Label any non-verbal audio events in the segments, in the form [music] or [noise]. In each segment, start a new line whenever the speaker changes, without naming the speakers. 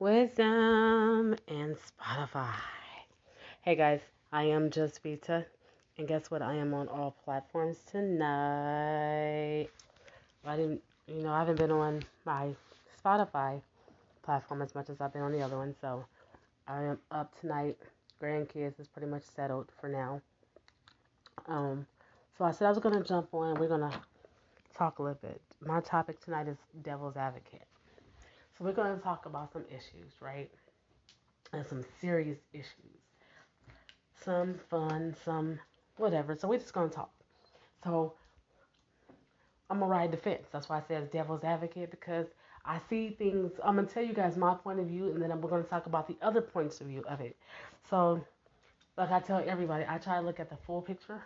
Wisdom and Spotify. Hey guys, I am just Vita, and guess what? I am on all platforms tonight. I didn't, you know, I haven't been on my Spotify platform as much as I've been on the other one, so I am up tonight. Grandkids is pretty much settled for now. Um, so I said I was gonna jump on. We're gonna talk a little bit. My topic tonight is devil's advocate. So we're going to talk about some issues, right? And some serious issues. Some fun, some whatever. So we're just going to talk. So I'm going to ride the fence. That's why I say devil's advocate because I see things. I'm going to tell you guys my point of view and then we're going to talk about the other points of view of it. So, like I tell everybody, I try to look at the full picture,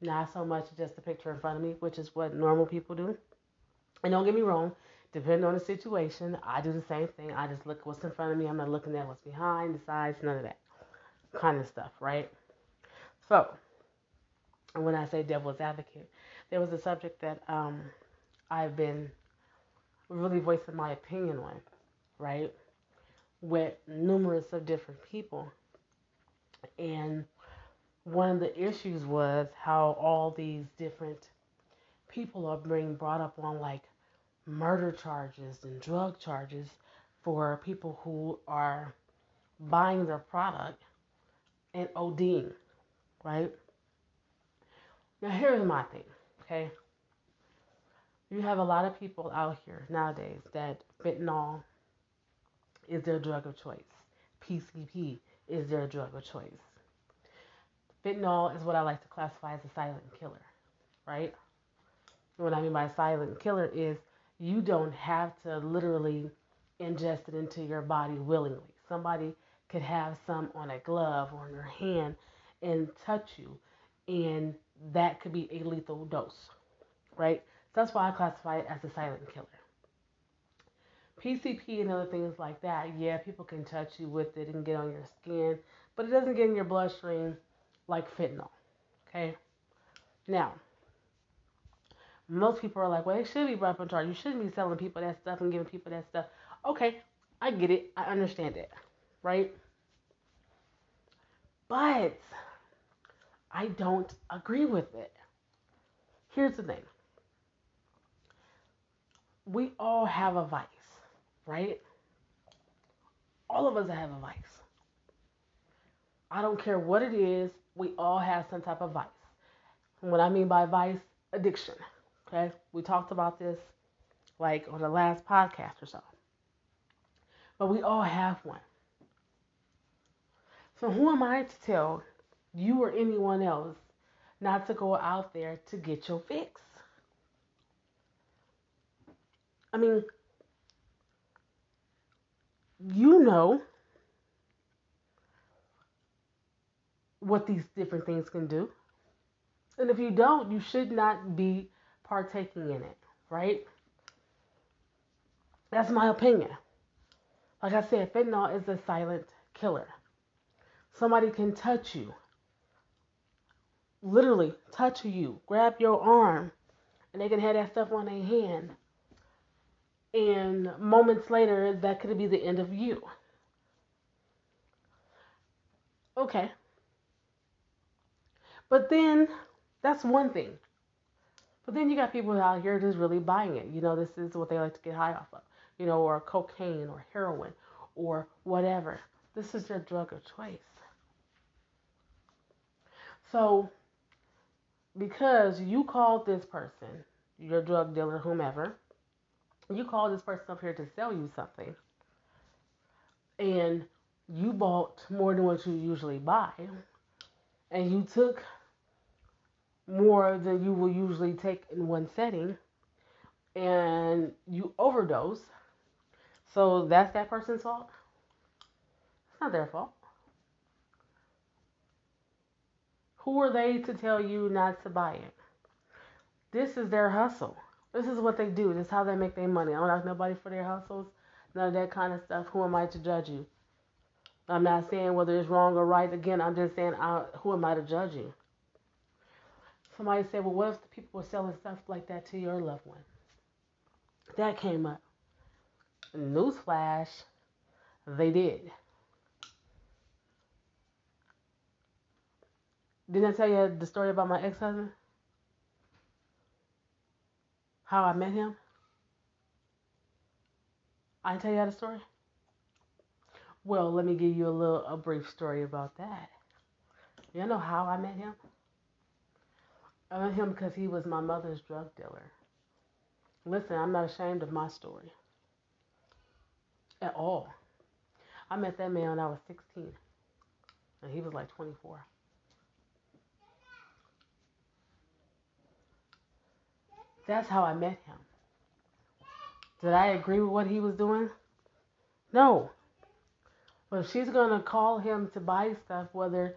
not so much just the picture in front of me, which is what normal people do. And don't get me wrong, Depending on the situation, I do the same thing. I just look what's in front of me. I'm not looking at what's behind, the sides, none of that kind of stuff, right? So, when I say devil's advocate, there was a subject that um, I've been really voicing my opinion on, right? With numerous of different people. And one of the issues was how all these different people are being brought up on like murder charges and drug charges for people who are buying their product and ODing, right? Now, here's my thing, okay? You have a lot of people out here nowadays that fentanyl is their drug of choice. PCP is their drug of choice. Fentanyl is what I like to classify as a silent killer, right? What I mean by silent killer is you don't have to literally ingest it into your body willingly. Somebody could have some on a glove or in their hand and touch you, and that could be a lethal dose, right? So that's why I classify it as a silent killer. PCP and other things like that, yeah, people can touch you with it and get on your skin, but it doesn't get in your bloodstream like fentanyl, okay? Now, most people are like, well, it should be brought up charge. You shouldn't be selling people that stuff and giving people that stuff. Okay, I get it. I understand it, right? But I don't agree with it. Here's the thing we all have a vice, right? All of us have a vice. I don't care what it is, we all have some type of vice. And what I mean by vice, addiction. Okay, we talked about this like on the last podcast or so. But we all have one. So who am I to tell you or anyone else not to go out there to get your fix? I mean, you know what these different things can do. And if you don't, you should not be partaking in it, right? That's my opinion. Like I said, fentanyl is a silent killer. Somebody can touch you, literally touch you, grab your arm, and they can have that stuff on their hand. And moments later, that could be the end of you. Okay. But then, that's one thing. But then you got people out here just really buying it. You know, this is what they like to get high off of. You know, or cocaine or heroin or whatever. This is their drug of choice. So, because you called this person, your drug dealer, whomever, you called this person up here to sell you something, and you bought more than what you usually buy, and you took more than you will usually take in one setting and you overdose, so that's that person's fault. It's not their fault. Who are they to tell you not to buy it? This is their hustle. This is what they do. This is how they make their money. I don't ask nobody for their hustles, none of that kind of stuff. Who am I to judge you? I'm not saying whether it's wrong or right. Again, I'm just saying, I, who am I to judge you? Somebody said, well, what if the people were selling stuff like that to your loved one? That came up. Newsflash, They did. Didn't I tell you the story about my ex husband? How I met him? I didn't tell you that story? Well, let me give you a little a brief story about that. You know how I met him? I met him because he was my mother's drug dealer. Listen, I'm not ashamed of my story at all. I met that man when I was 16, and he was like 24. That's how I met him. Did I agree with what he was doing? No. But if she's going to call him to buy stuff, whether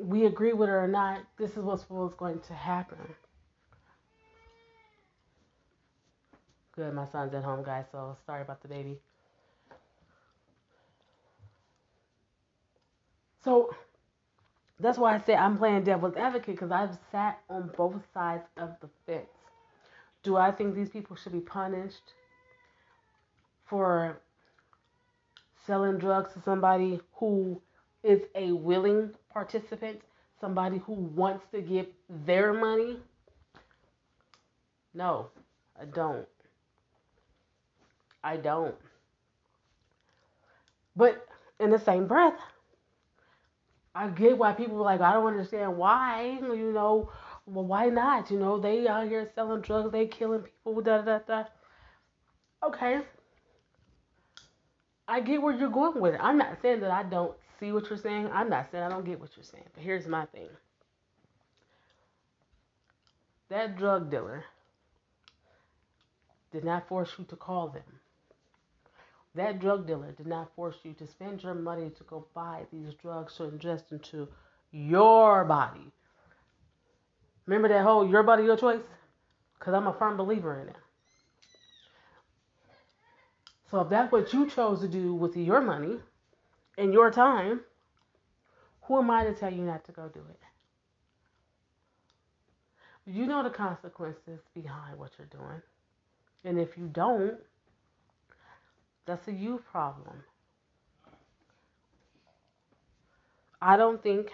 we agree with her or not, this is what's, what's going to happen. Good, my son's at home, guys, so sorry about the baby. So that's why I say I'm playing devil's advocate because I've sat on both sides of the fence. Do I think these people should be punished for selling drugs to somebody who is a willing participant, somebody who wants to give their money? No, I don't. I don't. But in the same breath, I get why people are like, I don't understand why, you know, well, why not? You know, they out here selling drugs, they killing people, da da da. Okay. I get where you're going with it. I'm not saying that I don't see what you're saying. I'm not saying I don't get what you're saying. But here's my thing. That drug dealer did not force you to call them. That drug dealer did not force you to spend your money to go buy these drugs to ingest into your body. Remember that whole your body, your choice? Because I'm a firm believer in it. So if that's what you chose to do with your money and your time, who am I to tell you not to go do it? You know the consequences behind what you're doing. And if you don't, that's a you problem. I don't think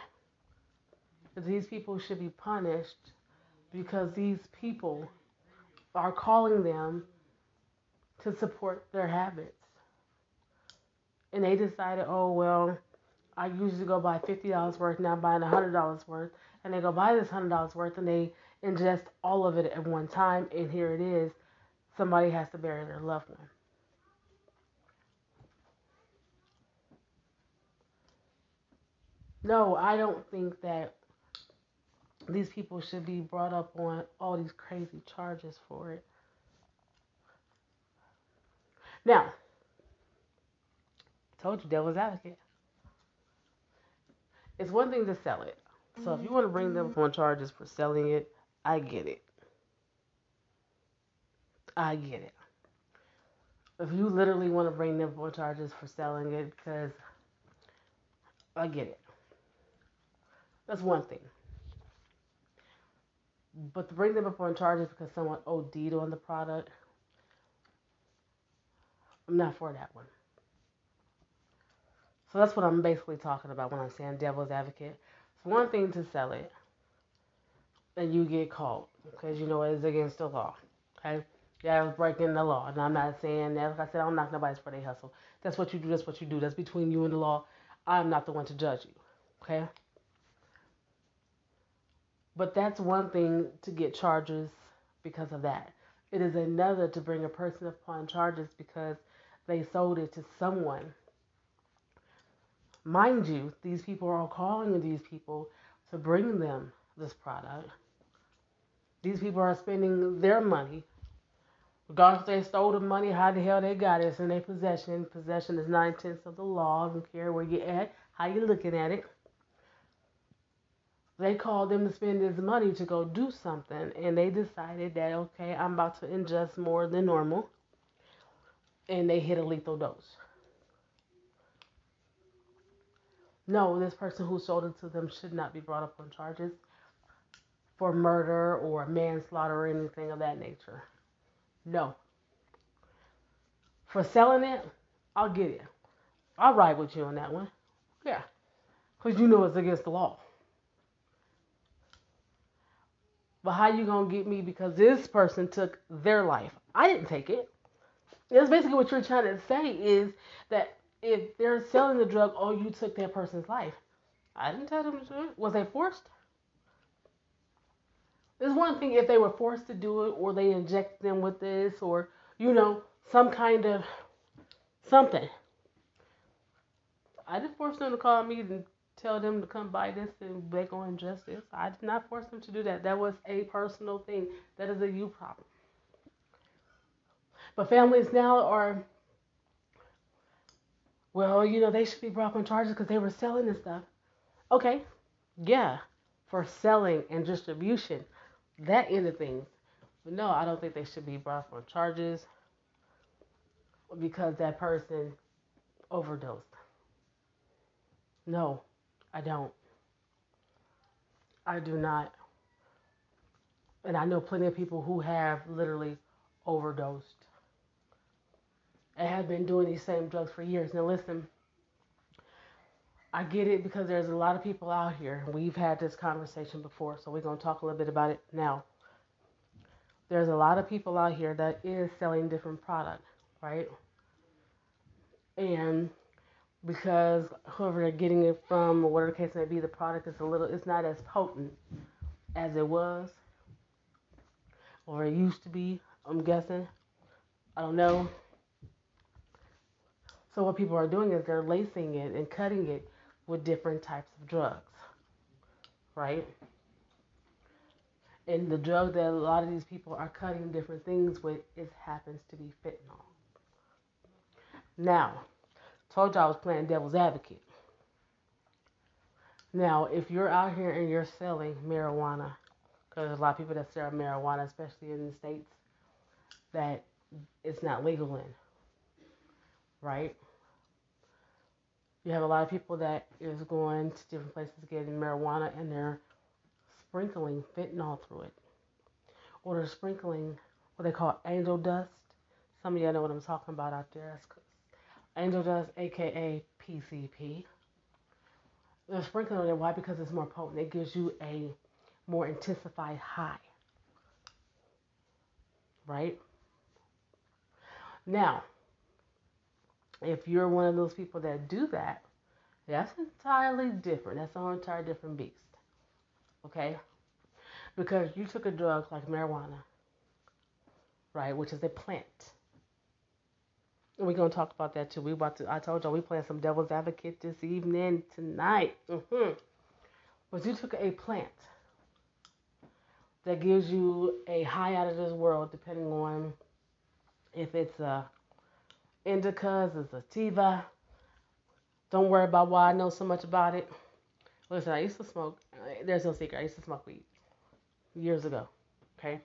these people should be punished because these people are calling them to support their habits. And they decided, oh, well, I usually go buy $50 worth, now I'm buying $100 worth. And they go buy this $100 worth and they ingest all of it at one time. And here it is somebody has to bury their loved one. No, I don't think that these people should be brought up on all these crazy charges for it. Now, told you devil's advocate. It's one thing to sell it. So if you want to bring them mm-hmm. on charges for selling it, I get it. I get it. If you literally want to bring them on charges for selling it, because I get it. That's one thing. But to bring them up on charges because someone OD'd on the product, I'm not for that one. So that's what I'm basically talking about when I'm saying devil's advocate. It's one thing to sell it and you get caught because you know it's against the law. Okay? Yeah, I was breaking the law. And I'm not saying that. Like I said, I don't knock nobody's for hustle. That's what you do. That's what you do. That's between you and the law. I'm not the one to judge you. Okay? But that's one thing to get charges because of that. It is another to bring a person upon charges because they sold it to someone. Mind you, these people are all calling these people to bring them this product. These people are spending their money. Regardless if they stole the money, how the hell they got it, it's in their possession. Possession is nine tenths of the law. I don't care where you're at, how you're looking at it they called them to spend this money to go do something and they decided that okay i'm about to ingest more than normal and they hit a lethal dose no this person who sold it to them should not be brought up on charges for murder or manslaughter or anything of that nature no for selling it i'll get it I'll ride with you on that one. Yeah. Because you know it's against the law. But how you gonna get me because this person took their life? I didn't take it. That's basically what you're trying to say is that if they're selling the drug, oh, you took that person's life. I didn't tell them to. Was they forced? There's one thing if they were forced to do it or they inject them with this or, you know, some kind of something. I didn't force them to call me and tell them to come buy this and beg on injustice. I did not force them to do that. That was a personal thing. That is a you problem. But families now are, well, you know, they should be brought up on charges because they were selling this stuff. Okay, yeah, for selling and distribution that end of things. But no, I don't think they should be brought up on charges because that person overdosed. No, I don't. I do not. And I know plenty of people who have literally overdosed and have been doing these same drugs for years. Now, listen, I get it because there's a lot of people out here. We've had this conversation before, so we're going to talk a little bit about it now. There's a lot of people out here that is selling different products, right? And because whoever they're getting it from or whatever the case may be, the product is a little, it's not as potent as it was or it used to be, I'm guessing. I don't know. So what people are doing is they're lacing it and cutting it with different types of drugs, right? And the drug that a lot of these people are cutting different things with is happens to be fentanyl. Now, told you I was playing devil's advocate. Now, if you're out here and you're selling marijuana, because there's a lot of people that sell marijuana, especially in the states that it's not legal in, right? You have a lot of people that is going to different places getting marijuana and they're sprinkling fentanyl through it. Or they're sprinkling what they call angel dust. Some of y'all know what I'm talking about out there. That's angel dust, aka PCP. They're sprinkling on it. Why? Because it's more potent. It gives you a more intensified high. Right? Now, if you're one of those people that do that, that's entirely different. That's an entirely different beast. Okay? Because you took a drug like marijuana, right, which is a plant. And we're gonna talk about that too. We about to I told y'all we playing some devil's advocate this evening tonight. Mm-hmm. But you took a plant that gives you a high out of this world, depending on if it's a indicas, a sativa. Don't worry about why I know so much about it. Listen, I used to smoke. There's no secret. I used to smoke weed years ago. Okay.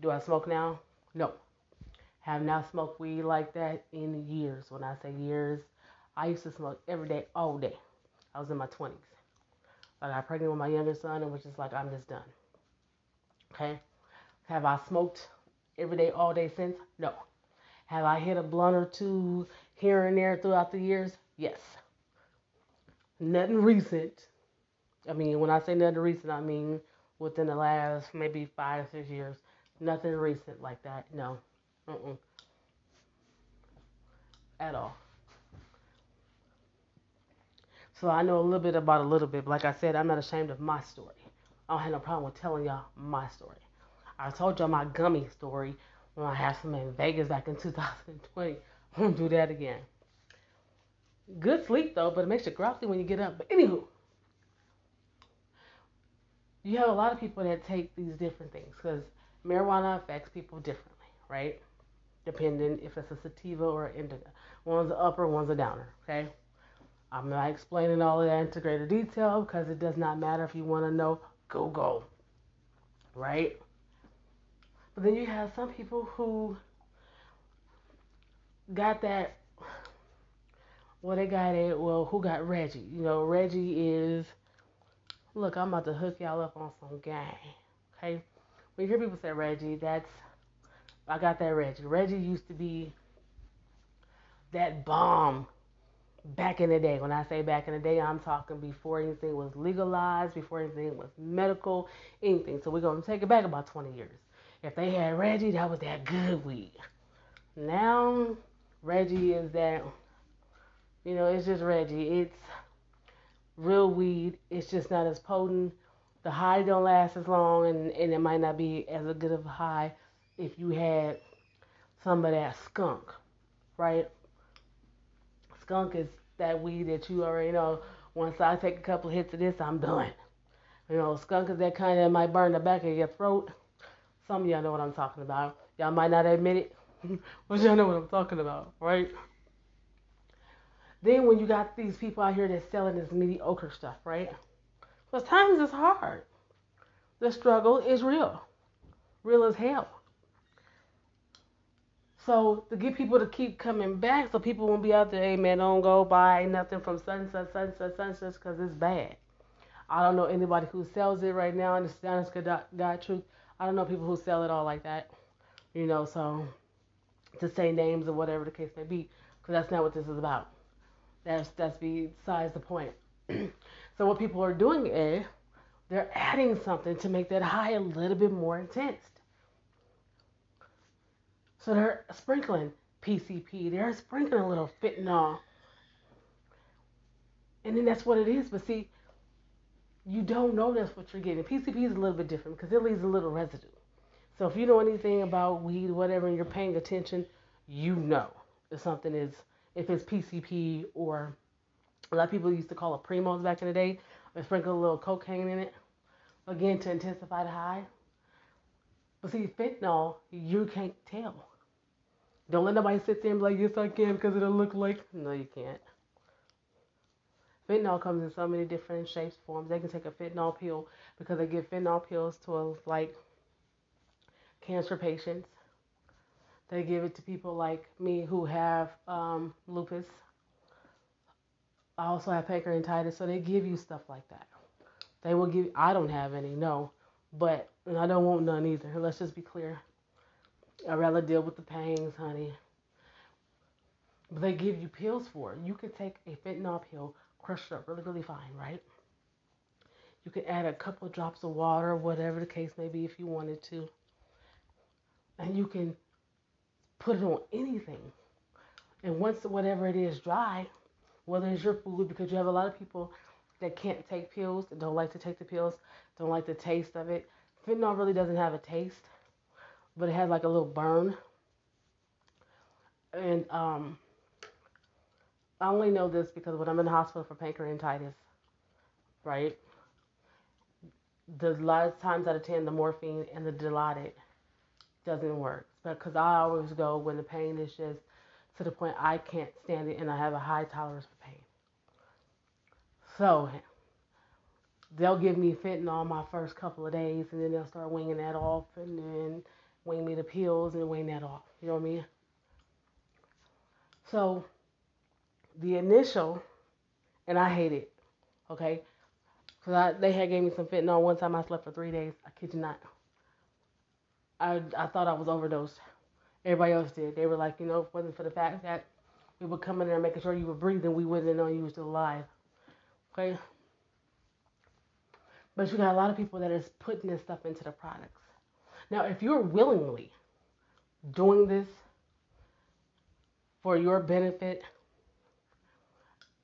Do I smoke now? No. Have not smoked weed like that in years. When I say years, I used to smoke every day, all day. I was in my 20s. I got pregnant with my younger son and was just like, I'm just done. Okay. Have I smoked every day, all day since? No. Have I hit a blunt or two here and there throughout the years? Yes. Nothing recent. I mean, when I say nothing recent, I mean within the last maybe five, six years. Nothing recent like that. No. Uh-uh. At all. So I know a little bit about a little bit. But like I said, I'm not ashamed of my story. I don't have no problem with telling y'all my story. I told y'all my gummy story when I had some in Vegas back in [laughs] 2020. I won't do that again. Good sleep though, but it makes you grouchy when you get up. But anywho, you have a lot of people that take these different things because marijuana affects people differently, right? Depending if it's a sativa or an indica. One's an upper, one's a downer, okay? I'm not explaining all of that into greater detail because it does not matter if you want to know. Go, go. Right? But then you have some people who got that. Well, they got it. Well, who got Reggie? You know, Reggie is. Look, I'm about to hook y'all up on some gang. Okay? When you hear people say Reggie, that's. I got that Reggie. Reggie used to be that bomb back in the day. When I say back in the day, I'm talking before anything was legalized, before anything was medical, anything. So we're going to take it back about 20 years. If they had Reggie, that was that good weed. Now, Reggie is that, you know, it's just Reggie. It's real weed. It's just not as potent. The high don't last as long, and, and it might not be as good of a high if you had some of that skunk, right? Skunk is that weed that you already know. Once I take a couple hits of this, I'm done. You know, skunk is that kind that might burn the back of your throat. Some of y'all know what I'm talking about. Y'all might not admit it, [laughs] but y'all know what I'm talking about, right? Then when you got these people out here that's selling this mediocre stuff, right? Because times is hard. The struggle is real. Real as hell. So to get people to keep coming back, so people won't be out there, hey man, don't go buy nothing from sunset, sunset, sunset, because it's bad. I don't know anybody who sells it right now, and it's honest God, God truth. I don't know people who sell it all like that, you know. So to say names or whatever the case may be, because that's not what this is about. That's that's besides the point. [clears throat] so what people are doing is they're adding something to make that high a little bit more intense. So they're sprinkling PCP, they're sprinkling a little fentanyl. And then that's what it is. But see, you don't know that's what you're getting. PCP is a little bit different because it leaves a little residue. So if you know anything about weed, whatever, and you're paying attention, you know if something is, if it's PCP or a lot of people used to call it primos back in the day, or sprinkle a little cocaine in it, again to intensify the high. But see, fentanyl, you can't tell. Don't let nobody sit there and be like, yes, I can because it'll look like. No, you can't. Fentanyl comes in so many different shapes, forms. They can take a fentanyl pill because they give fentanyl pills to like cancer patients. They give it to people like me who have um, lupus. I also have pancreatitis, so they give you stuff like that. They will give. I don't have any, no, but and I don't want none either. Let's just be clear. I'd rather deal with the pangs, honey. But they give you pills for it. You could take a fentanyl pill, crush it up really, really fine, right? You could add a couple drops of water, whatever the case may be, if you wanted to. And you can put it on anything. And once whatever it is dry, whether it's your food, because you have a lot of people that can't take pills, that don't like to take the pills, don't like the taste of it. Fentanyl really doesn't have a taste but it has like a little burn. And um, I only know this because when I'm in the hospital for pancreatitis, right? The last times of ten, the morphine and the Dilaudid doesn't work because I always go when the pain is just to the point I can't stand it and I have a high tolerance for pain. So they'll give me fentanyl my first couple of days and then they'll start winging that off and then wing me the pills and wing that off. You know what I mean? So the initial, and I hate it, okay? Because they had gave me some fentanyl one time. I slept for three days. I kid you not. I, I thought I was overdosed. Everybody else did. They were like, you know, it wasn't for the fact that we were coming in there making sure you were breathing, we wouldn't have known you were still alive. Okay? But you got a lot of people that is putting this stuff into the products. Now, if you're willingly doing this for your benefit,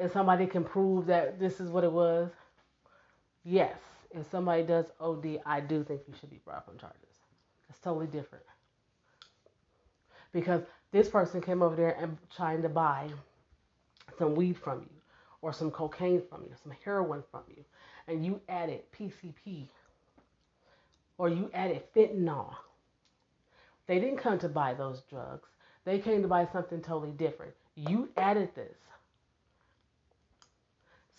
and somebody can prove that this is what it was, yes, if somebody does OD, I do think you should be brought up on charges. It's totally different. Because this person came over there and trying to buy some weed from you, or some cocaine from you, some heroin from you, and you added PCP or you added fentanyl. They didn't come to buy those drugs. They came to buy something totally different. You added this.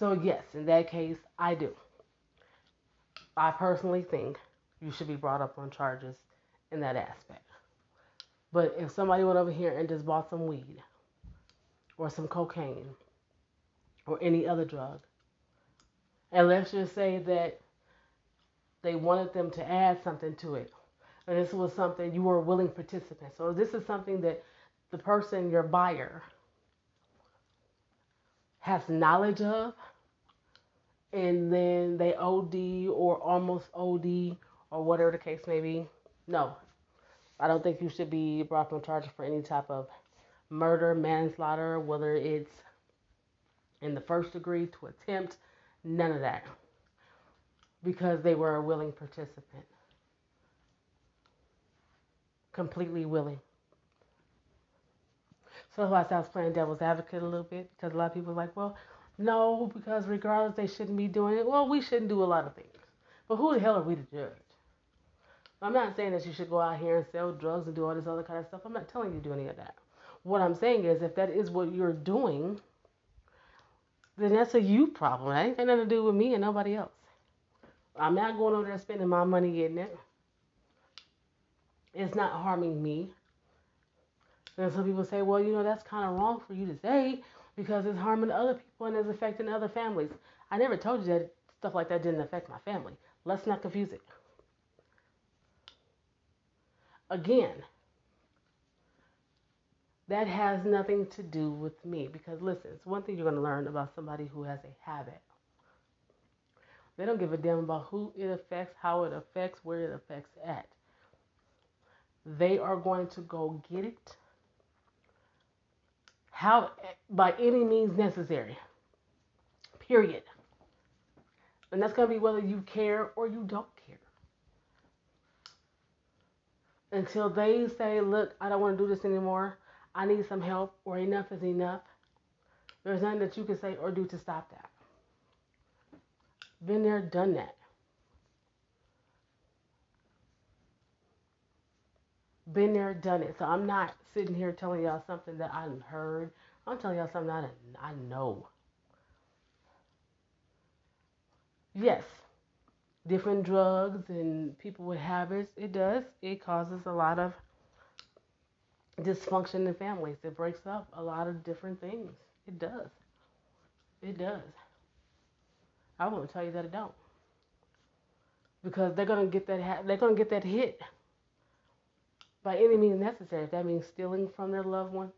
So, yes, in that case, I do. I personally think you should be brought up on charges in that aspect. But if somebody went over here and just bought some weed or some cocaine or any other drug, and let's just say that they wanted them to add something to it. And this was something you were a willing participant. So this is something that the person, your buyer, has knowledge of, and then they OD or almost OD or whatever the case may be. No, I don't think you should be brought on charge for any type of murder, manslaughter, whether it's in the first degree to attempt, none of that. Because they were a willing participant. Completely willing. So I was playing devil's advocate a little bit because a lot of people are like, well, no, because regardless, they shouldn't be doing it. Well, we shouldn't do a lot of things. But who the hell are we to judge? I'm not saying that you should go out here and sell drugs and do all this other kind of stuff. I'm not telling you to do any of that. What I'm saying is, if that is what you're doing, then that's a you problem. That ain't got nothing to do with me and nobody else. I'm not going over there spending my money getting it. It's not harming me. And some people say, well, you know, that's kind of wrong for you to say because it's harming other people and it's affecting other families. I never told you that stuff like that didn't affect my family. Let's not confuse it. Again, that has nothing to do with me because listen, it's one thing you're going to learn about somebody who has a habit. They don't give a damn about who it affects, how it affects, where it affects at. They are going to go get it how by any means necessary. Period. And that's going to be whether you care or you don't care. Until they say, look, I don't want to do this anymore. I need some help or enough is enough. There's nothing that you can say or do to stop that. Been there, done that. Been there, done it. So I'm not sitting here telling y'all something that I heard. I'm telling y'all something I, I know. Yes, different drugs and people with habits, it does. It causes a lot of dysfunction in families. It breaks up a lot of different things. It does. It does. I won't tell you that it don't. Because they're gonna get that ha- they're gonna get that hit by any means necessary. If that means stealing from their loved ones,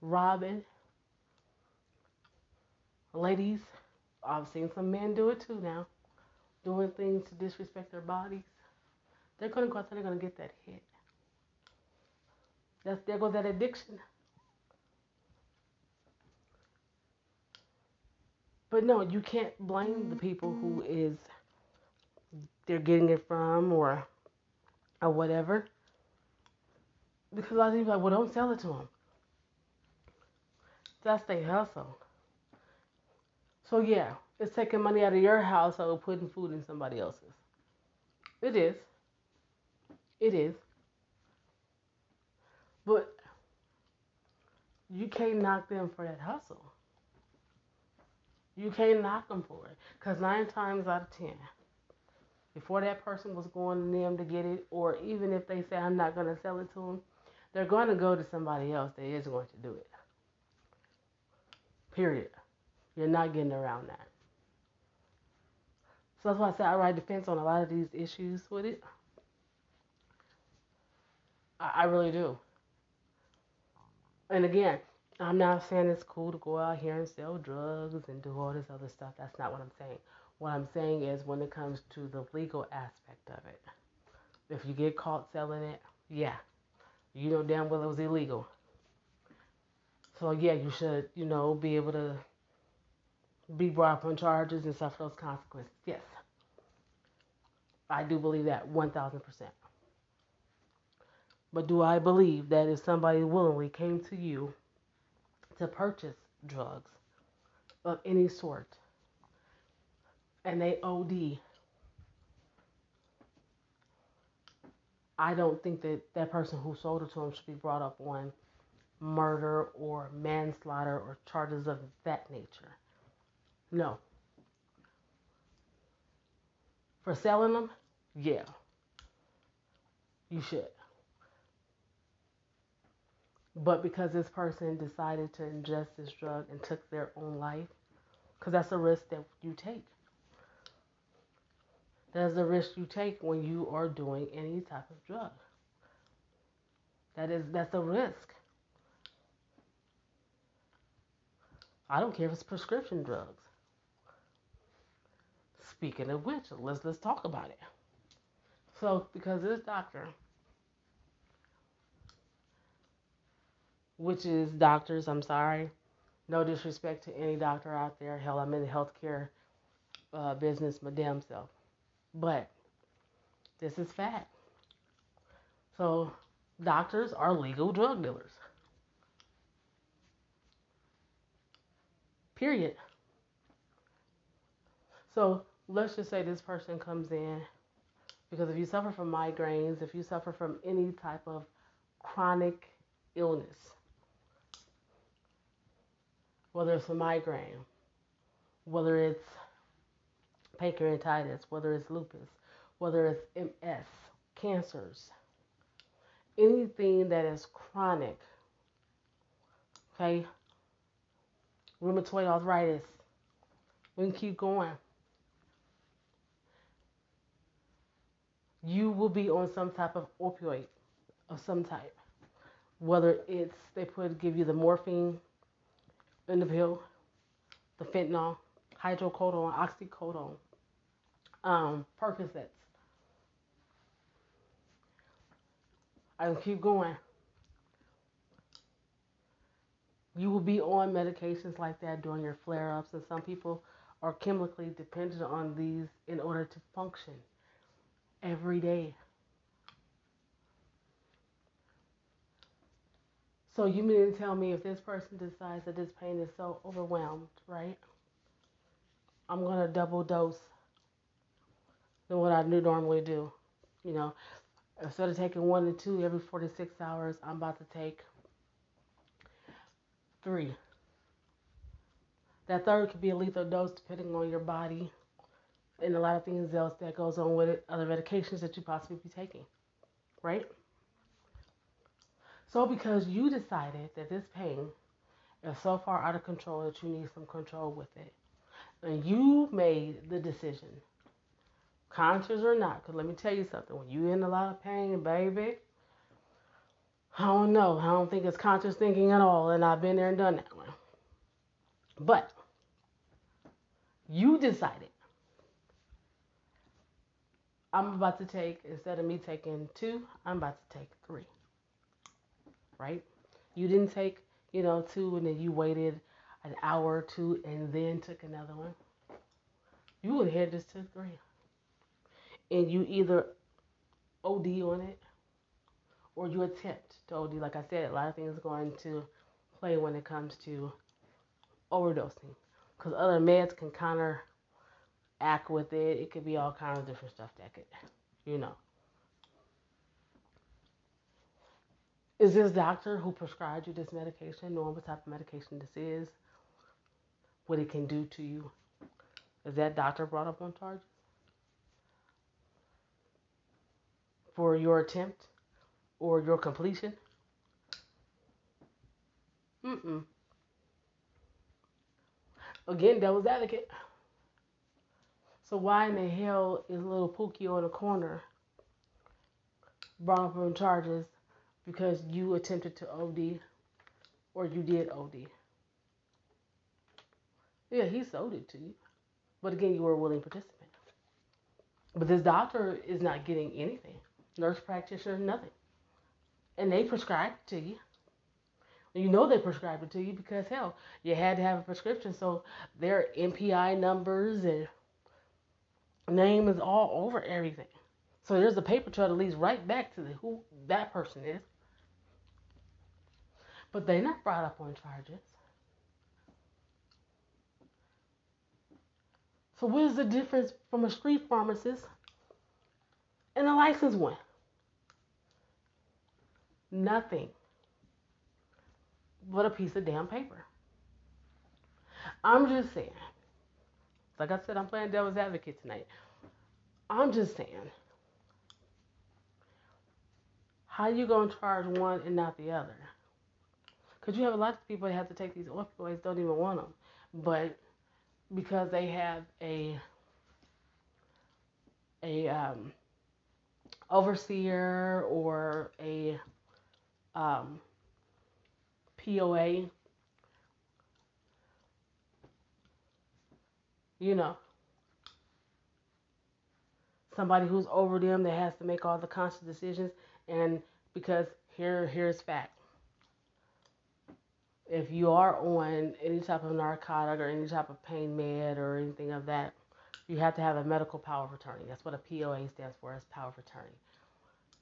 robbing, ladies, I've seen some men do it too now, doing things to disrespect their bodies. They're gonna go out there, they're gonna get that hit. That's there goes that addiction. But no, you can't blame the people who mm-hmm. is they're getting it from or or whatever. Because a lot of people are like, well, don't sell it to them. That's their hustle. So yeah, it's taking money out of your house household, putting food in somebody else's. It is. It is. But you can't knock them for that hustle. You can't knock them for it. Because nine times out of ten, before that person was going to them to get it, or even if they say, I'm not going to sell it to them, they're going to go to somebody else that is going to do it. Period. You're not getting around that. So that's why I say I ride the fence on a lot of these issues with it. I, I really do. And again, I'm not saying it's cool to go out here and sell drugs and do all this other stuff. That's not what I'm saying. What I'm saying is when it comes to the legal aspect of it, if you get caught selling it, yeah, you know damn well it was illegal. So yeah, you should, you know, be able to be brought up on charges and suffer those consequences. Yes. I do believe that 1000%. But do I believe that if somebody willingly came to you to purchase drugs of any sort and they OD I don't think that that person who sold it to him should be brought up on murder or manslaughter or charges of that nature. No. For selling them, yeah, you should. But because this person decided to ingest this drug and took their own life, because that's a risk that you take. That's the risk you take when you are doing any type of drug. That is that's a risk. I don't care if it's prescription drugs. Speaking of which, let's let's talk about it. So, because this doctor, which is doctors, I'm sorry, no disrespect to any doctor out there. Hell, I'm in the healthcare uh, business, my damn self. But this is fact. So, doctors are legal drug dealers. Period. So, let's just say this person comes in because if you suffer from migraines, if you suffer from any type of chronic illness, whether it's a migraine, whether it's pancreatitis, whether it's lupus, whether it's MS, cancers, anything that is chronic, okay, rheumatoid arthritis, we can keep going. You will be on some type of opioid of some type. Whether it's they put give you the morphine in the pill, the fentanyl, hydrocodone, oxycodone, um, Percocets. I can keep going. You will be on medications like that during your flare ups, and some people are chemically dependent on these in order to function every day. So you mean to tell me if this person decides that this pain is so overwhelmed, right? I'm gonna double dose than what I do normally do. You know, instead of taking one to two every 46 hours, I'm about to take three. That third could be a lethal dose depending on your body and a lot of things else that goes on with it, other medications that you possibly be taking, right? So because you decided that this pain is so far out of control that you need some control with it, and you made the decision, conscious or not, because let me tell you something, when you're in a lot of pain, baby, I don't know. I don't think it's conscious thinking at all, and I've been there and done that one. But you decided I'm about to take, instead of me taking two, I'm about to take three. Right? You didn't take, you know, two and then you waited an hour or two and then took another one. You would have just took three. And you either OD on it or you attempt to OD. Like I said, a lot of things going to play when it comes to overdosing. Because other meds can counter act with it. It could be all kinds of different stuff that could, you know. Is this doctor who prescribed you this medication knowing what type of medication this is? What it can do to you? Is that doctor brought up on charges? For your attempt or your completion? Mm-mm. Again, devil's advocate. So why in the hell is little Pookie on the corner brought up on charges because you attempted to OD or you did OD? Yeah, he sold it to you. But again, you were a willing participant. But this doctor is not getting anything. Nurse practitioner, nothing. And they prescribe to you. You know they prescribed it to you because hell, you had to have a prescription. So their NPI numbers and name is all over everything. So there's a paper trail that leads right back to the, who that person is. But they're not brought up on charges. So what is the difference from a street pharmacist and a licensed one? Nothing but a piece of damn paper. I'm just saying like I said, I'm playing devil's advocate tonight. I'm just saying, how you gonna charge one and not the other? Because you have a lot of people that have to take these opioids don't even want them, but because they have a a um, overseer or a um, POA you know, somebody who's over them that has to make all the conscious decisions. And because here, here's fact. If you are on any type of narcotic or any type of pain med or anything of that, you have to have a medical power of attorney. That's what a POA stands for, is power of attorney.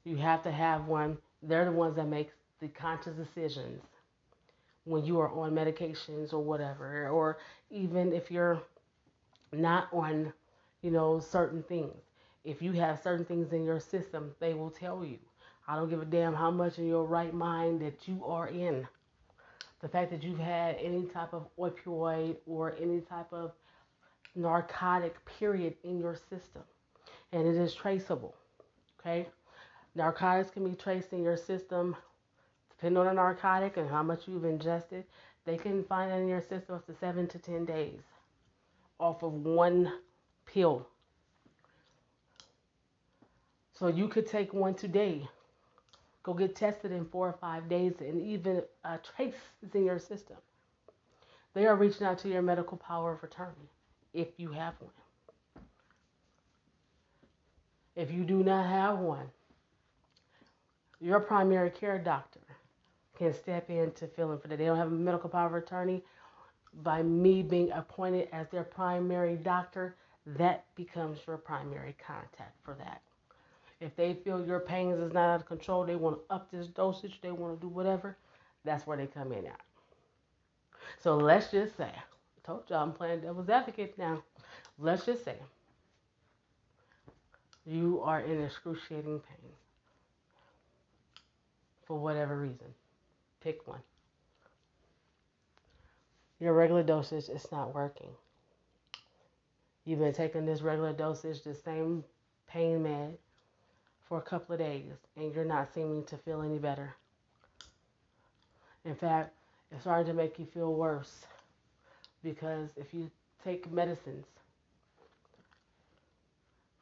You have to have one. They're the ones that make the conscious decisions when you are on medications or whatever, or even if you're not on, you know, certain things. If you have certain things in your system, they will tell you. I don't give a damn how much in your right mind that you are in. The fact that you've had any type of opioid or any type of narcotic period in your system, and it is traceable. Okay, narcotics can be traced in your system depending on the narcotic and how much you've ingested. They can find in your system up to seven to ten days off of one pill. So you could take one today, go get tested in four or five days, and even a trace is in your system. They are reaching out to your medical power of attorney if you have one. If you do not have one, your primary care doctor can step in to fill in for that. They don't have a medical power of attorney. By me being appointed as their primary doctor, that becomes your primary contact for that. If they feel your pains is not out of control, they want to up this dosage, they want to do whatever, that's where they come in at. So let's just say, I told y'all I'm playing devil's advocate now. Let's just say you are in excruciating pain for whatever reason. Pick one. Your regular dosage is not working. You've been taking this regular dosage, the same pain med, for a couple of days, and you're not seeming to feel any better. In fact, it's starting to make you feel worse because if you take medicines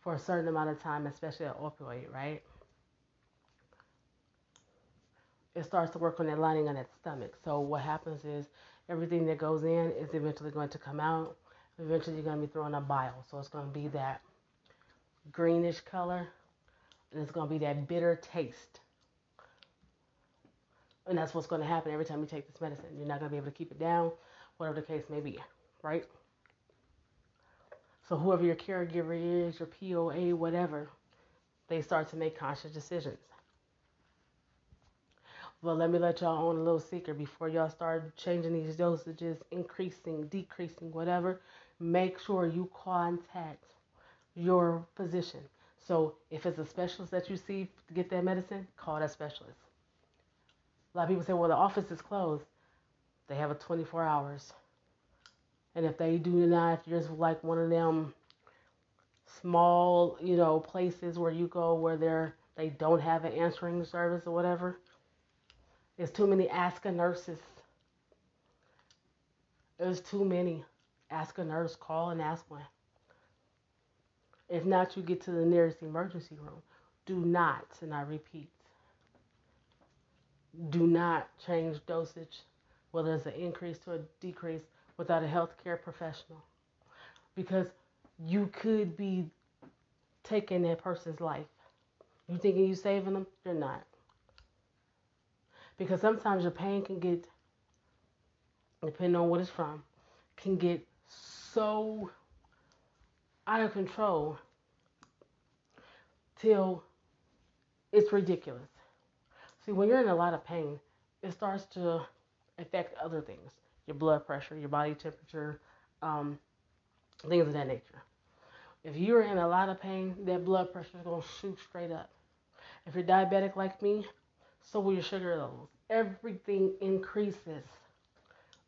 for a certain amount of time, especially an opioid, right? It starts to work on that lining on that stomach. So what happens is everything that goes in is eventually going to come out. Eventually you're going to be throwing a bile. So it's going to be that greenish color and it's going to be that bitter taste. And that's what's going to happen every time you take this medicine. You're not going to be able to keep it down, whatever the case may be, right? So whoever your caregiver is, your POA, whatever, they start to make conscious decisions. Well, let me let y'all on a little secret before y'all start changing these dosages, increasing, decreasing, whatever. Make sure you contact your physician. So if it's a specialist that you see to get that medicine, call that specialist. A lot of people say, well, the office is closed. They have a 24 hours. And if they do not, if you're just like one of them small, you know, places where you go where they're they don't have an answering service or whatever, there's too many ask a nurses. There's too many. Ask a nurse, call and ask one. If not, you get to the nearest emergency room. Do not, and I repeat, do not change dosage, whether it's an increase to a decrease, without a healthcare professional. Because you could be taking that person's life. You thinking you saving them? You're not because sometimes your pain can get, depending on what it's from, can get so out of control till it's ridiculous. See, when you're in a lot of pain, it starts to affect other things your blood pressure, your body temperature, um, things of that nature. If you're in a lot of pain, that blood pressure is going to shoot straight up. If you're diabetic like me, so will your sugar levels. Everything increases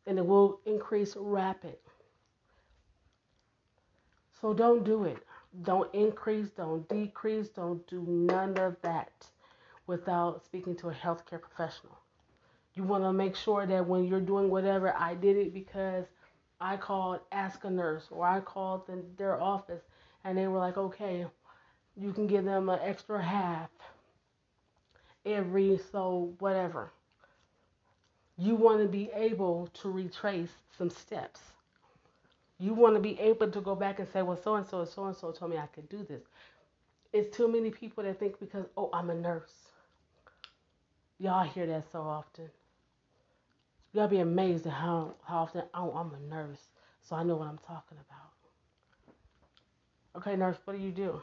and it will increase rapid. So don't do it. Don't increase, don't decrease, don't do none of that without speaking to a healthcare professional. You want to make sure that when you're doing whatever, I did it because I called Ask a Nurse or I called the, their office and they were like, okay, you can give them an extra half every so whatever. You want to be able to retrace some steps. You want to be able to go back and say, well, so and so and so and so told me I could do this. It's too many people that think because, oh, I'm a nurse. Y'all hear that so often. Y'all be amazed at how, how often, oh, I'm a nurse, so I know what I'm talking about. Okay, nurse, what do you do?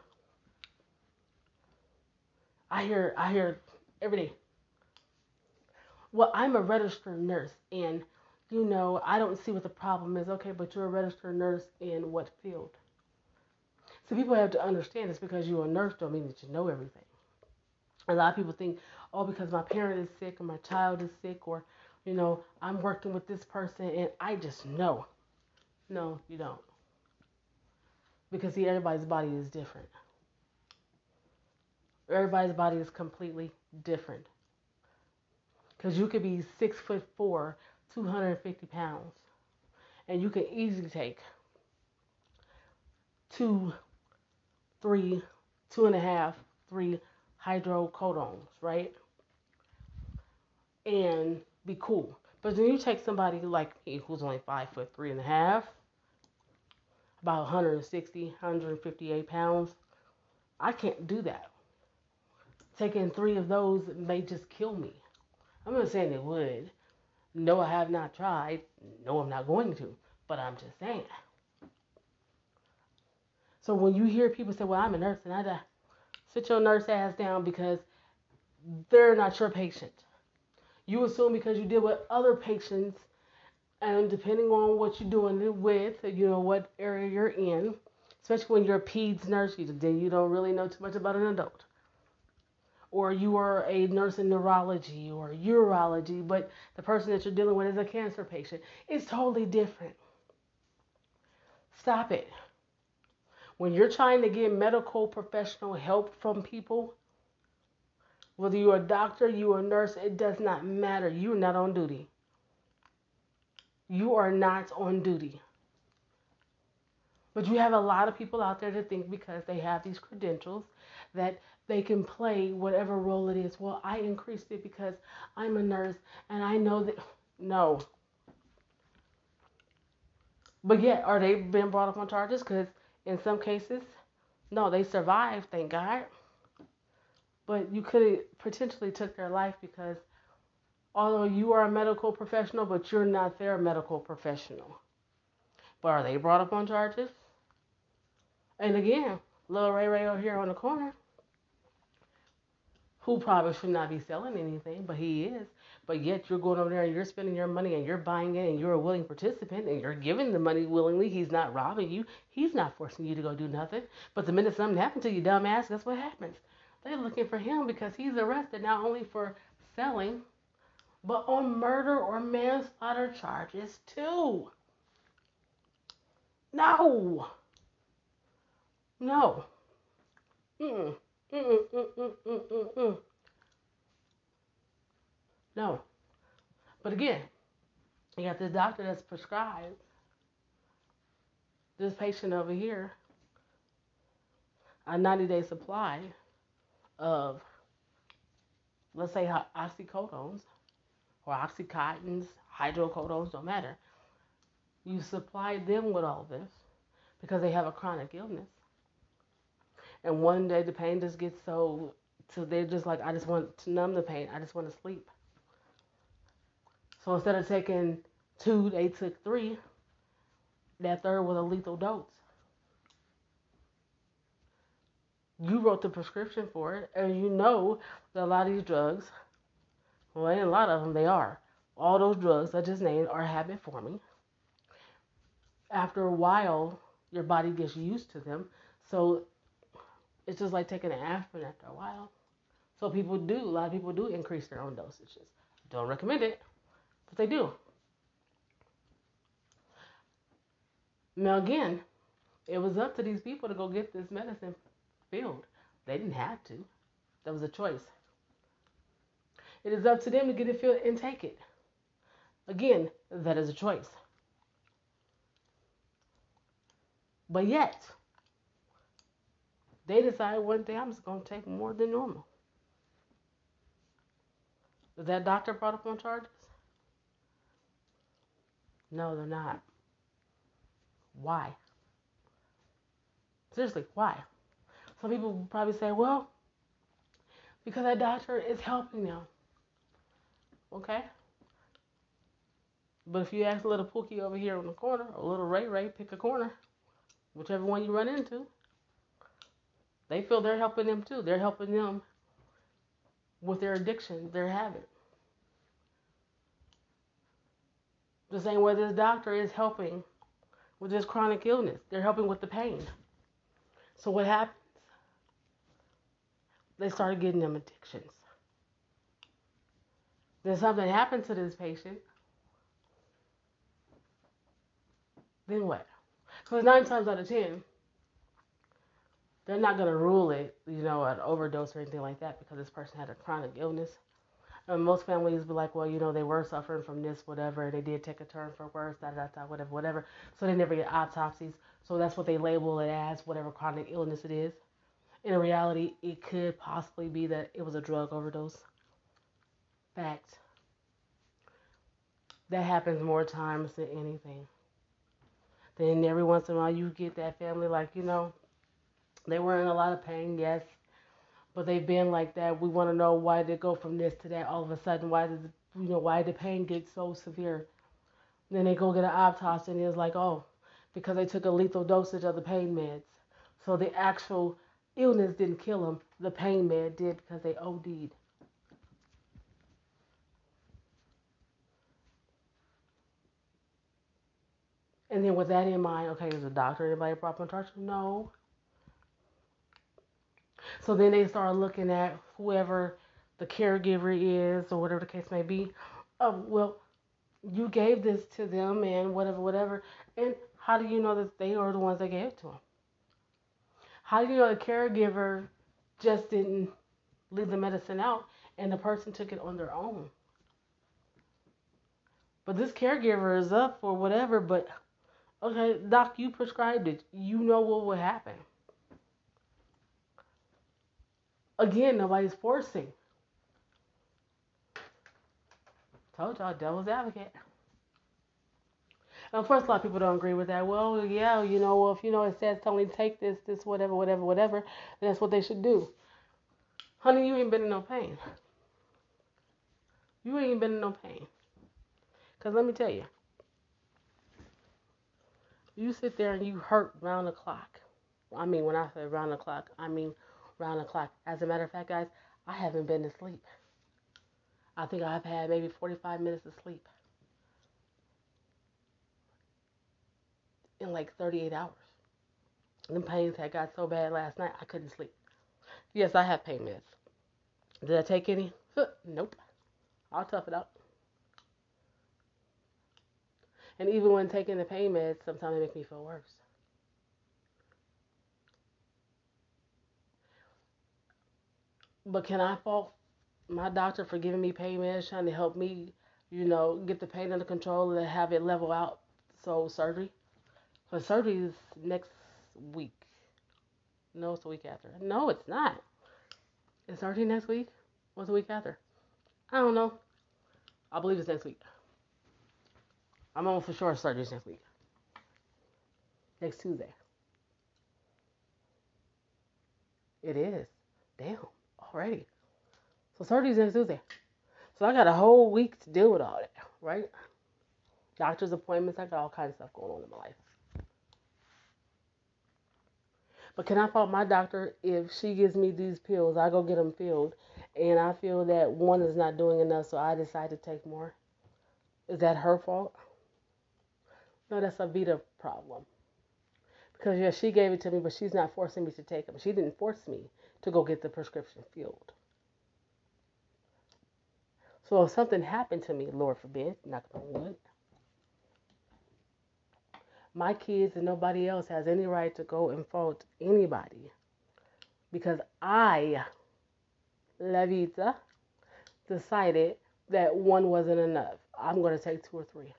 I hear, I hear every day. Well, I'm a registered nurse, and you know, I don't see what the problem is. Okay, but you're a registered nurse in what field? So people have to understand this because you're a nurse don't mean that you know everything. A lot of people think, oh, because my parent is sick or my child is sick or, you know, I'm working with this person and I just know. No, you don't. Because see, everybody's body is different. Everybody's body is completely different. Because you could be six foot four 250 pounds. And you can easily take two, three, two and a half, three hydrocodones, right? And be cool. But then you take somebody like me who's only five foot three and a half, about 160, 158 pounds. I can't do that. Taking three of those may just kill me. I'm not saying it would, no, I have not tried. No, I'm not going to. But I'm just saying. So when you hear people say, well, I'm a nurse and I die, sit your nurse ass down because they're not your patient. You assume because you deal with other patients and depending on what you're doing it with, you know, what area you're in, especially when you're a peds nurse, you, then you don't really know too much about an adult or you are a nurse in neurology or urology, but the person that you're dealing with is a cancer patient. It's totally different. Stop it. When you're trying to get medical professional help from people, whether you're a doctor, you're a nurse, it does not matter. You're not on duty. You are not on duty. But you have a lot of people out there that think because they have these credentials that they can play whatever role it is. Well, I increased it because I'm a nurse and I know that. No. But yet, are they being brought up on charges? Because in some cases, no, they survived, thank God. But you could have potentially took their life because although you are a medical professional, but you're not their medical professional. But are they brought up on charges? And again, little Ray Ray over here on the corner who probably should not be selling anything, but he is. But yet you're going over there and you're spending your money and you're buying it and you're a willing participant and you're giving the money willingly. He's not robbing you. He's not forcing you to go do nothing. But the minute something happens to you, dumbass, that's what happens. They're looking for him because he's arrested not only for selling, but on murder or manslaughter charges too. No. No. Mm-mm. Mm-mm, no. But again, you got this doctor that's prescribed this patient over here a 90 day supply of, let's say, oxycodones or oxycontins, hydrocodones, don't matter. You supply them with all this because they have a chronic illness and one day the pain just gets so so they're just like I just want to numb the pain. I just want to sleep. So instead of taking two, they took three. That third was a lethal dose. You wrote the prescription for it, and you know that a lot of these drugs, well, ain't a lot of them, they are. All those drugs I just named are habit forming. After a while, your body gets used to them. So it's just like taking an aspirin after a while. So people do, a lot of people do increase their own dosages. Don't recommend it, but they do. Now again, it was up to these people to go get this medicine filled. They didn't have to. That was a choice. It is up to them to get it filled and take it. Again, that is a choice. But yet, they decided one day I'm just going to take more than normal. Is that doctor brought up on charges? No, they're not. Why? Seriously, why? Some people probably say, well, because that doctor is helping them. Okay? But if you ask a little Pookie over here on the corner, or little Ray Ray, pick a corner, whichever one you run into, they feel they're helping them too. They're helping them with their addiction, their habit. The same way this doctor is helping with this chronic illness. They're helping with the pain. So what happens? They started getting them addictions. Then something happened to this patient. Then what? Because nine times out of ten, they're not going to rule it, you know, an overdose or anything like that because this person had a chronic illness. And most families be like, well, you know, they were suffering from this, whatever. They did take a turn for worse, da da da, whatever, whatever. So they never get autopsies. So that's what they label it as, whatever chronic illness it is. In reality, it could possibly be that it was a drug overdose. Fact. That happens more times than anything. Then every once in a while, you get that family like, you know, they were in a lot of pain, yes, but they've been like that. We want to know why they go from this to that all of a sudden. Why did you know why the pain get so severe? Then they go get an autopsy and it's like, oh, because they took a lethal dosage of the pain meds. So the actual illness didn't kill them. The pain med did because they OD'd. And then with that in mind, okay, is a doctor anybody brought in charge? No. So then they start looking at whoever the caregiver is or whatever the case may be. Oh, well, you gave this to them and whatever, whatever. And how do you know that they are the ones that gave it to them? How do you know the caregiver just didn't leave the medicine out and the person took it on their own? But this caregiver is up for whatever, but okay, doc, you prescribed it. You know what will happen. Again, nobody's forcing. Told y'all, devil's advocate. of course, a lot of people don't agree with that. Well, yeah, you know, well, if you know it says only take this, this, whatever, whatever, whatever, then that's what they should do. Honey, you ain't been in no pain. You ain't been in no pain. Because let me tell you, you sit there and you hurt round the clock. I mean, when I say round the clock, I mean round the clock. As a matter of fact, guys, I haven't been to sleep. I think I've had maybe 45 minutes of sleep in like 38 hours. The pains had got so bad last night I couldn't sleep. Yes, I have pain meds. Did I take any? [laughs] nope. I'll tough it out. And even when taking the pain meds, sometimes it makes me feel worse. But can I fault my doctor for giving me pain meds, trying to help me, you know, get the pain under control and have it level out? So surgery, but surgery is next week. No, it's the week after. No, it's not. Is surgery next week? What's the week after? I don't know. I believe it's next week. I'm almost for sure surgery's next week. Next Tuesday. It is. Damn already. So surgery's next Tuesday. So I got a whole week to deal with all that, right? Doctor's appointments, I got all kinds of stuff going on in my life. But can I fault my doctor if she gives me these pills? I go get them filled, and I feel that one is not doing enough, so I decide to take more. Is that her fault? No, that's a Vita problem. Because yeah, she gave it to me, but she's not forcing me to take them. She didn't force me to go get the prescription filled. So if something happened to me, Lord forbid, knock on wood, my kids and nobody else has any right to go and fault anybody because I, Lavita, decided that one wasn't enough. I'm going to take two or three.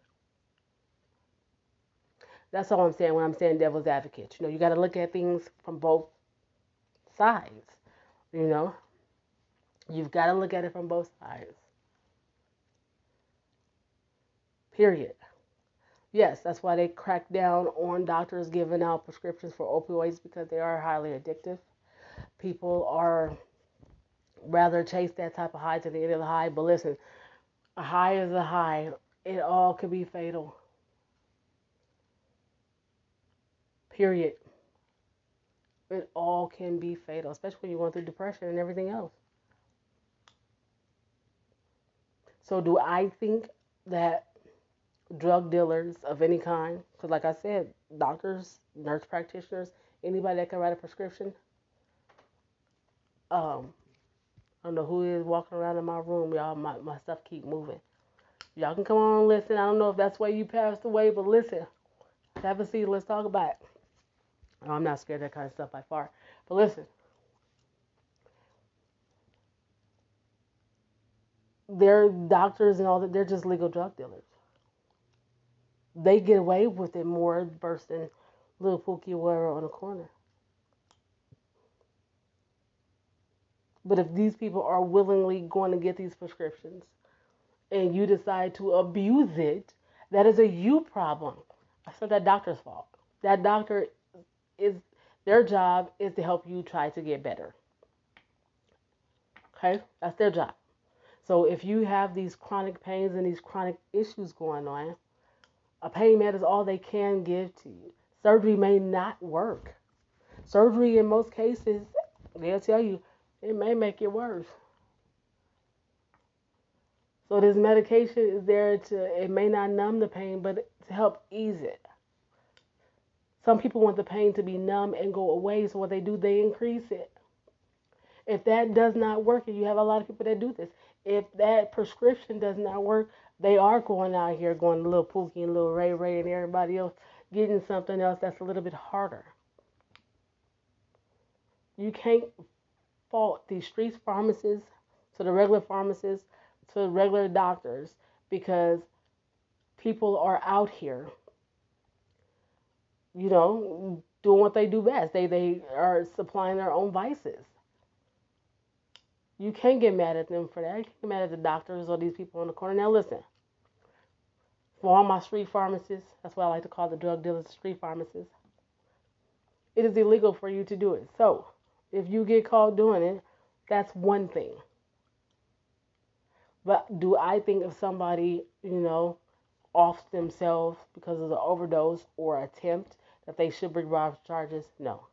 That's all I'm saying when I'm saying devil's advocate. You know, you got to look at things from both sides. You know, you've got to look at it from both sides. Period. Yes, that's why they crack down on doctors giving out prescriptions for opioids because they are highly addictive. People are rather chase that type of high to the end of the high. But listen, a high is a high. It all could be fatal. Period. It all can be fatal, especially when you're going through depression and everything else. So, do I think that drug dealers of any kind, because like I said, doctors, nurse practitioners, anybody that can write a prescription, um, I don't know who is walking around in my room, y'all. My, my stuff keep moving. Y'all can come on and listen. I don't know if that's why you passed away, but listen. Have a seat. Let's talk about it. I'm not scared of that kind of stuff by far. But listen. They're doctors and all that. They're just legal drug dealers. They get away with it more worse than little Pookie were on the corner. But if these people are willingly going to get these prescriptions and you decide to abuse it, that is a you problem. That's not that doctor's fault. That doctor is their job is to help you try to get better. Okay? That's their job. So if you have these chronic pains and these chronic issues going on, a pain med is all they can give to you. Surgery may not work. Surgery in most cases, they'll tell you it may make it worse. So this medication is there to it may not numb the pain, but to help ease it. Some people want the pain to be numb and go away, so what they do, they increase it. If that does not work, and you have a lot of people that do this, if that prescription does not work, they are going out here going a little Pookie and little Ray Ray and everybody else getting something else that's a little bit harder. You can't fault these street pharmacists to the regular pharmacists to regular doctors because people are out here, you know, doing what they do best. They they are supplying their own vices. You can't get mad at them for that. You can't get mad at the doctors or these people on the corner. Now listen, for all my street pharmacists, that's why I like to call the drug dealers street pharmacists. It is illegal for you to do it. So if you get caught doing it, that's one thing. But do I think if somebody, you know, off themselves because of the overdose or attempt that they should bring robbed charges? No.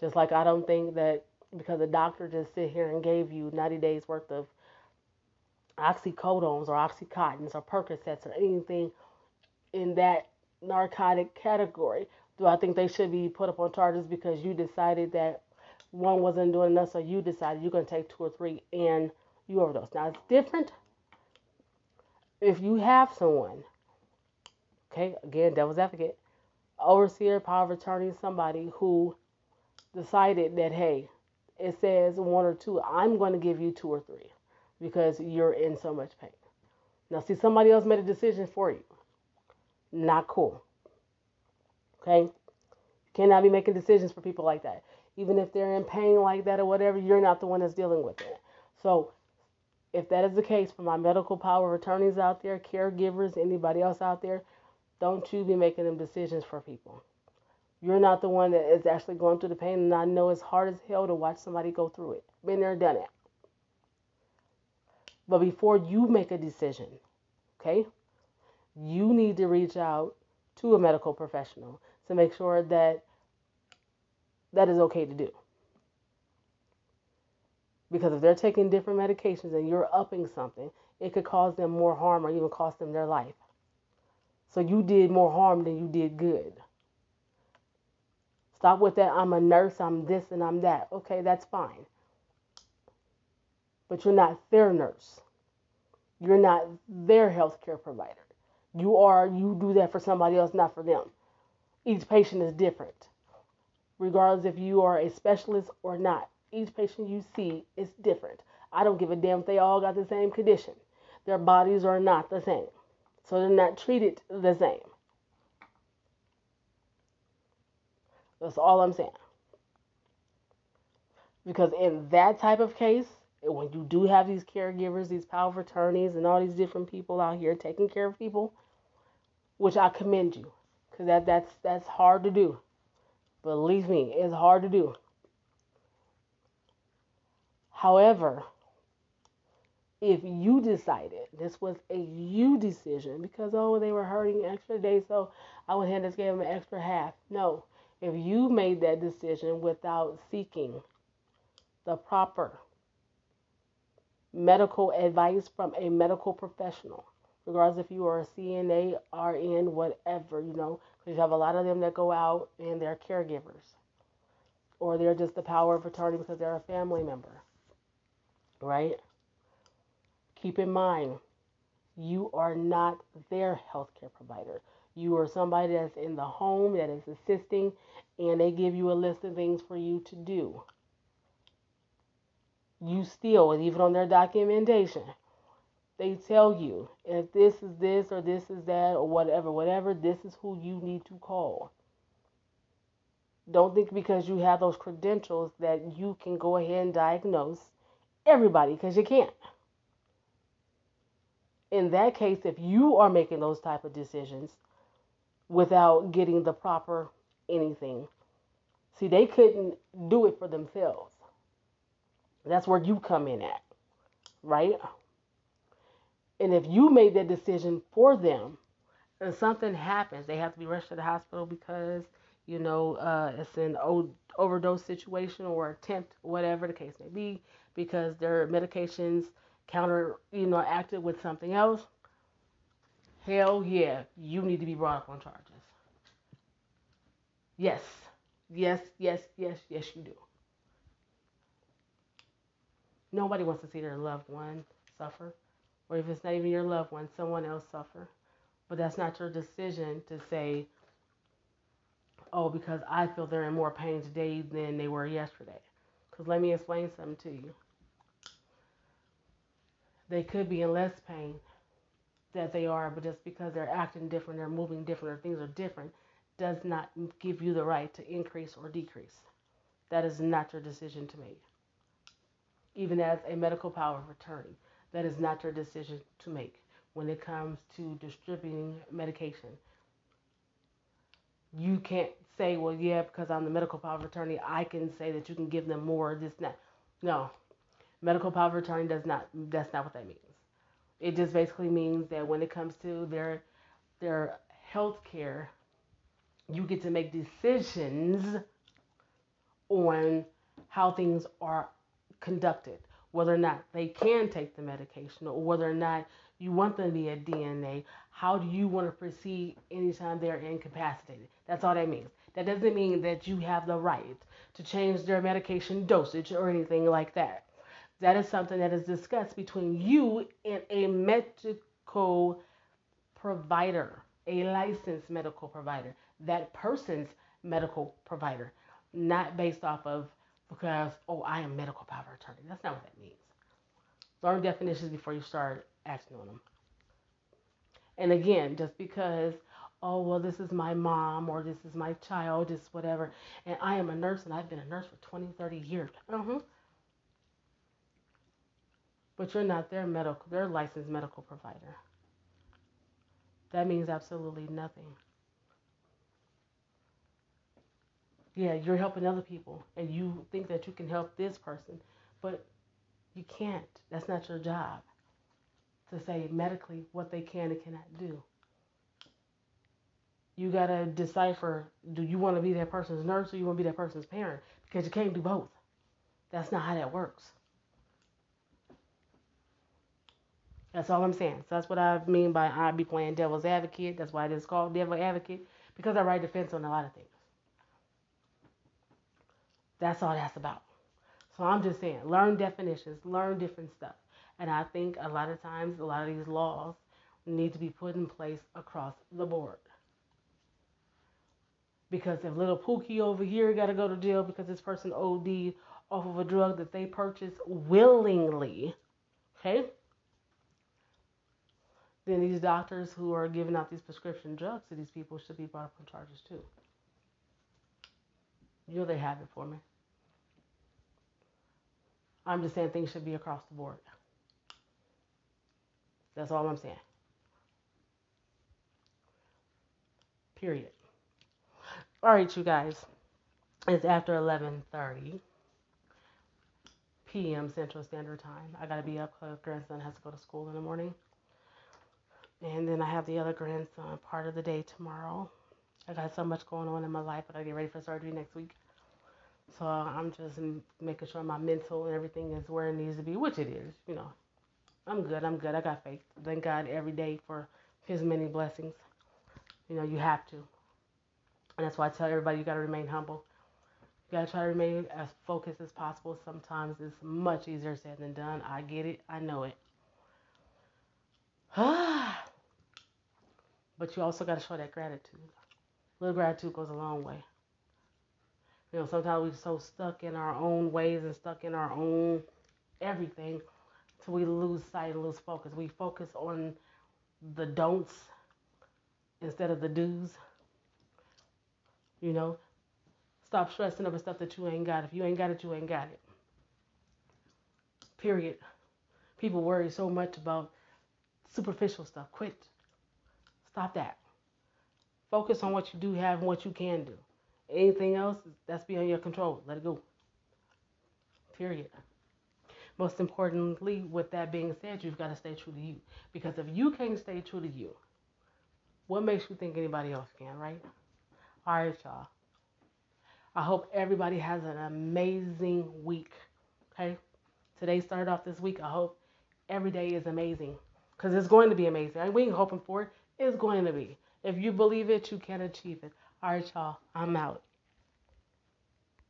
Just like I don't think that because a doctor just sit here and gave you 90 days worth of oxycodones or oxycontins or Percocets or anything in that narcotic category, do I think they should be put up on charges because you decided that one wasn't doing enough, so you decided you're going to take two or three and you overdose. Now, it's different if you have someone, okay, again, devil's advocate, overseer, power of attorney, somebody who decided that, hey, it says one or two, I'm going to give you two or three because you're in so much pain. Now, see, somebody else made a decision for you. Not cool. Okay? You cannot be making decisions for people like that even if they're in pain like that or whatever, you're not the one that's dealing with it. So, if that is the case for my medical power of attorneys out there, caregivers, anybody else out there, don't you be making them decisions for people. You're not the one that is actually going through the pain, and I know it's hard as hell to watch somebody go through it. Been there, done it. But before you make a decision, okay, you need to reach out to a medical professional to make sure that that is okay to do. Because if they're taking different medications and you're upping something, it could cause them more harm or even cost them their life. So you did more harm than you did good. Stop with that. I'm a nurse, I'm this and I'm that. Okay, that's fine. But you're not their nurse. You're not their healthcare provider. You are, you do that for somebody else, not for them. Each patient is different regardless if you are a specialist or not. Each patient you see is different. I don't give a damn if they all got the same condition. Their bodies are not the same. So they're not treated the same. That's all I'm saying. Because in that type of case, when you do have these caregivers, these power of attorneys, and all these different people out here taking care of people, which I commend you, because that that's that's hard to do. Believe me, it's hard to do. However, if you decided this was a you decision because oh they were hurting extra days so I went ahead and just gave them an extra half. No, if you made that decision without seeking the proper medical advice from a medical professional, regardless if you are a CNA, RN, whatever, you know, because you have a lot of them that go out and they're caregivers or they're just the power of attorney because they're a family member, right? Keep in mind, you are not their healthcare provider. You are somebody that's in the home that is assisting, and they give you a list of things for you to do. You still, even on their documentation, they tell you if this is this or this is that or whatever, whatever, this is who you need to call. Don't think because you have those credentials that you can go ahead and diagnose everybody because you can't in that case, if you are making those type of decisions without getting the proper anything, see, they couldn't do it for themselves. That's where you come in at, right? And if you made that decision for them and something happens, they have to be rushed to the hospital because, you know, uh, it's an overdose situation or attempt, whatever the case may be, because their medications counter, you know, acted with something else, hell yeah, you need to be brought up on charges. Yes, yes, yes, yes, yes, you do. Nobody wants to see their loved one suffer, or if it's not even your loved one, someone else suffer. But that's not your decision to say, oh, because I feel they're in more pain today than they were yesterday. Because let me explain something to you they could be in less pain that they are, but just because they're acting different, they're moving different, or things are different, does not give you the right to increase or decrease. That is not your decision to make. Even as a medical power of attorney, that is not your decision to make when it comes to distributing medication. You can't say, well, yeah, because I'm the medical power of attorney, I can say that you can give them more, this, that. No, Medical power of attorney does not. That's not what that means. It just basically means that when it comes to their their health care, you get to make decisions on how things are conducted, whether or not they can take the medication, or whether or not you want them to be a DNR. How do you want to proceed anytime they're incapacitated? That's all that means. That doesn't mean that you have the right to change their medication dosage or anything like that. That is something that is discussed between you and a medical provider, a licensed medical provider, that person's medical provider, not based off of because, oh, I am medical power attorney. That's not what that means. Learn definitions before you start acting on them. And again, just because, oh, well, this is my mom or this is my child, this whatever, and I am a nurse and I've been a nurse for 20, 30 years. Uh-huh but you're not their medical, their licensed medical provider. That means absolutely nothing. Yeah, you're helping other people and you think that you can help this person, but you can't. That's not your job to say medically what they can and cannot do. You got to decipher do you want to be that person's nurse or you want to be that person's parent? Because you can't do both. That's not how that works. That's all I'm saying. So that's what I mean by I be playing devil's advocate. That's why it is called devil advocate because I write defense on a lot of things. That's all that's about. So I'm just saying, learn definitions, learn different stuff. And I think a lot of times, a lot of these laws need to be put in place across the board. Because if little Pookie over here got to go to jail because this person OD off of a drug that they purchased willingly, okay? Then these doctors who are giving out these prescription drugs to these people should be brought up on charges too. You know they have it for me. I'm just saying things should be across the board. That's all I'm saying. Period. All right, you guys. It's after 11:30 p.m. Central Standard Time. I gotta be up grandson has to go to school in the morning, and then I have the other grandson part of the day tomorrow. I got so much going on in my life. But I get ready for surgery next week. So I'm just making sure my mental and everything is where it needs to be, which it is. You know, I'm good. I'm good. I got faith. Thank God every day for His many blessings. You know, you have to. And that's why I tell everybody you got to remain humble. You got to try to remain as focused as possible. Sometimes it's much easier said than done. I get it. I know it. [sighs] Ah. But you also got to show that gratitude. Little gratitude goes a long way. You know, sometimes we're so stuck in our own ways and stuck in our own everything till we lose sight and lose focus. We focus on the don'ts instead of the do's. You know, stop stressing over stuff that you ain't got. If you ain't got it, you ain't got it. Period. People worry so much about superficial stuff. Quit. Stop that. Focus on what you do have and what you can do. Anything else, that's beyond your control. Let it go. Period. Most importantly, with that being said, you've got to stay true to you. Because if you can't stay true to you, what makes you think anybody else can, right? All right, y'all. I hope everybody has an amazing week. Okay? Today started off this week. I hope every day is amazing. Because it's going to be amazing. We ain't hoping for it. It's going to be. If you believe it, you can achieve it. All right, y'all. I'm out.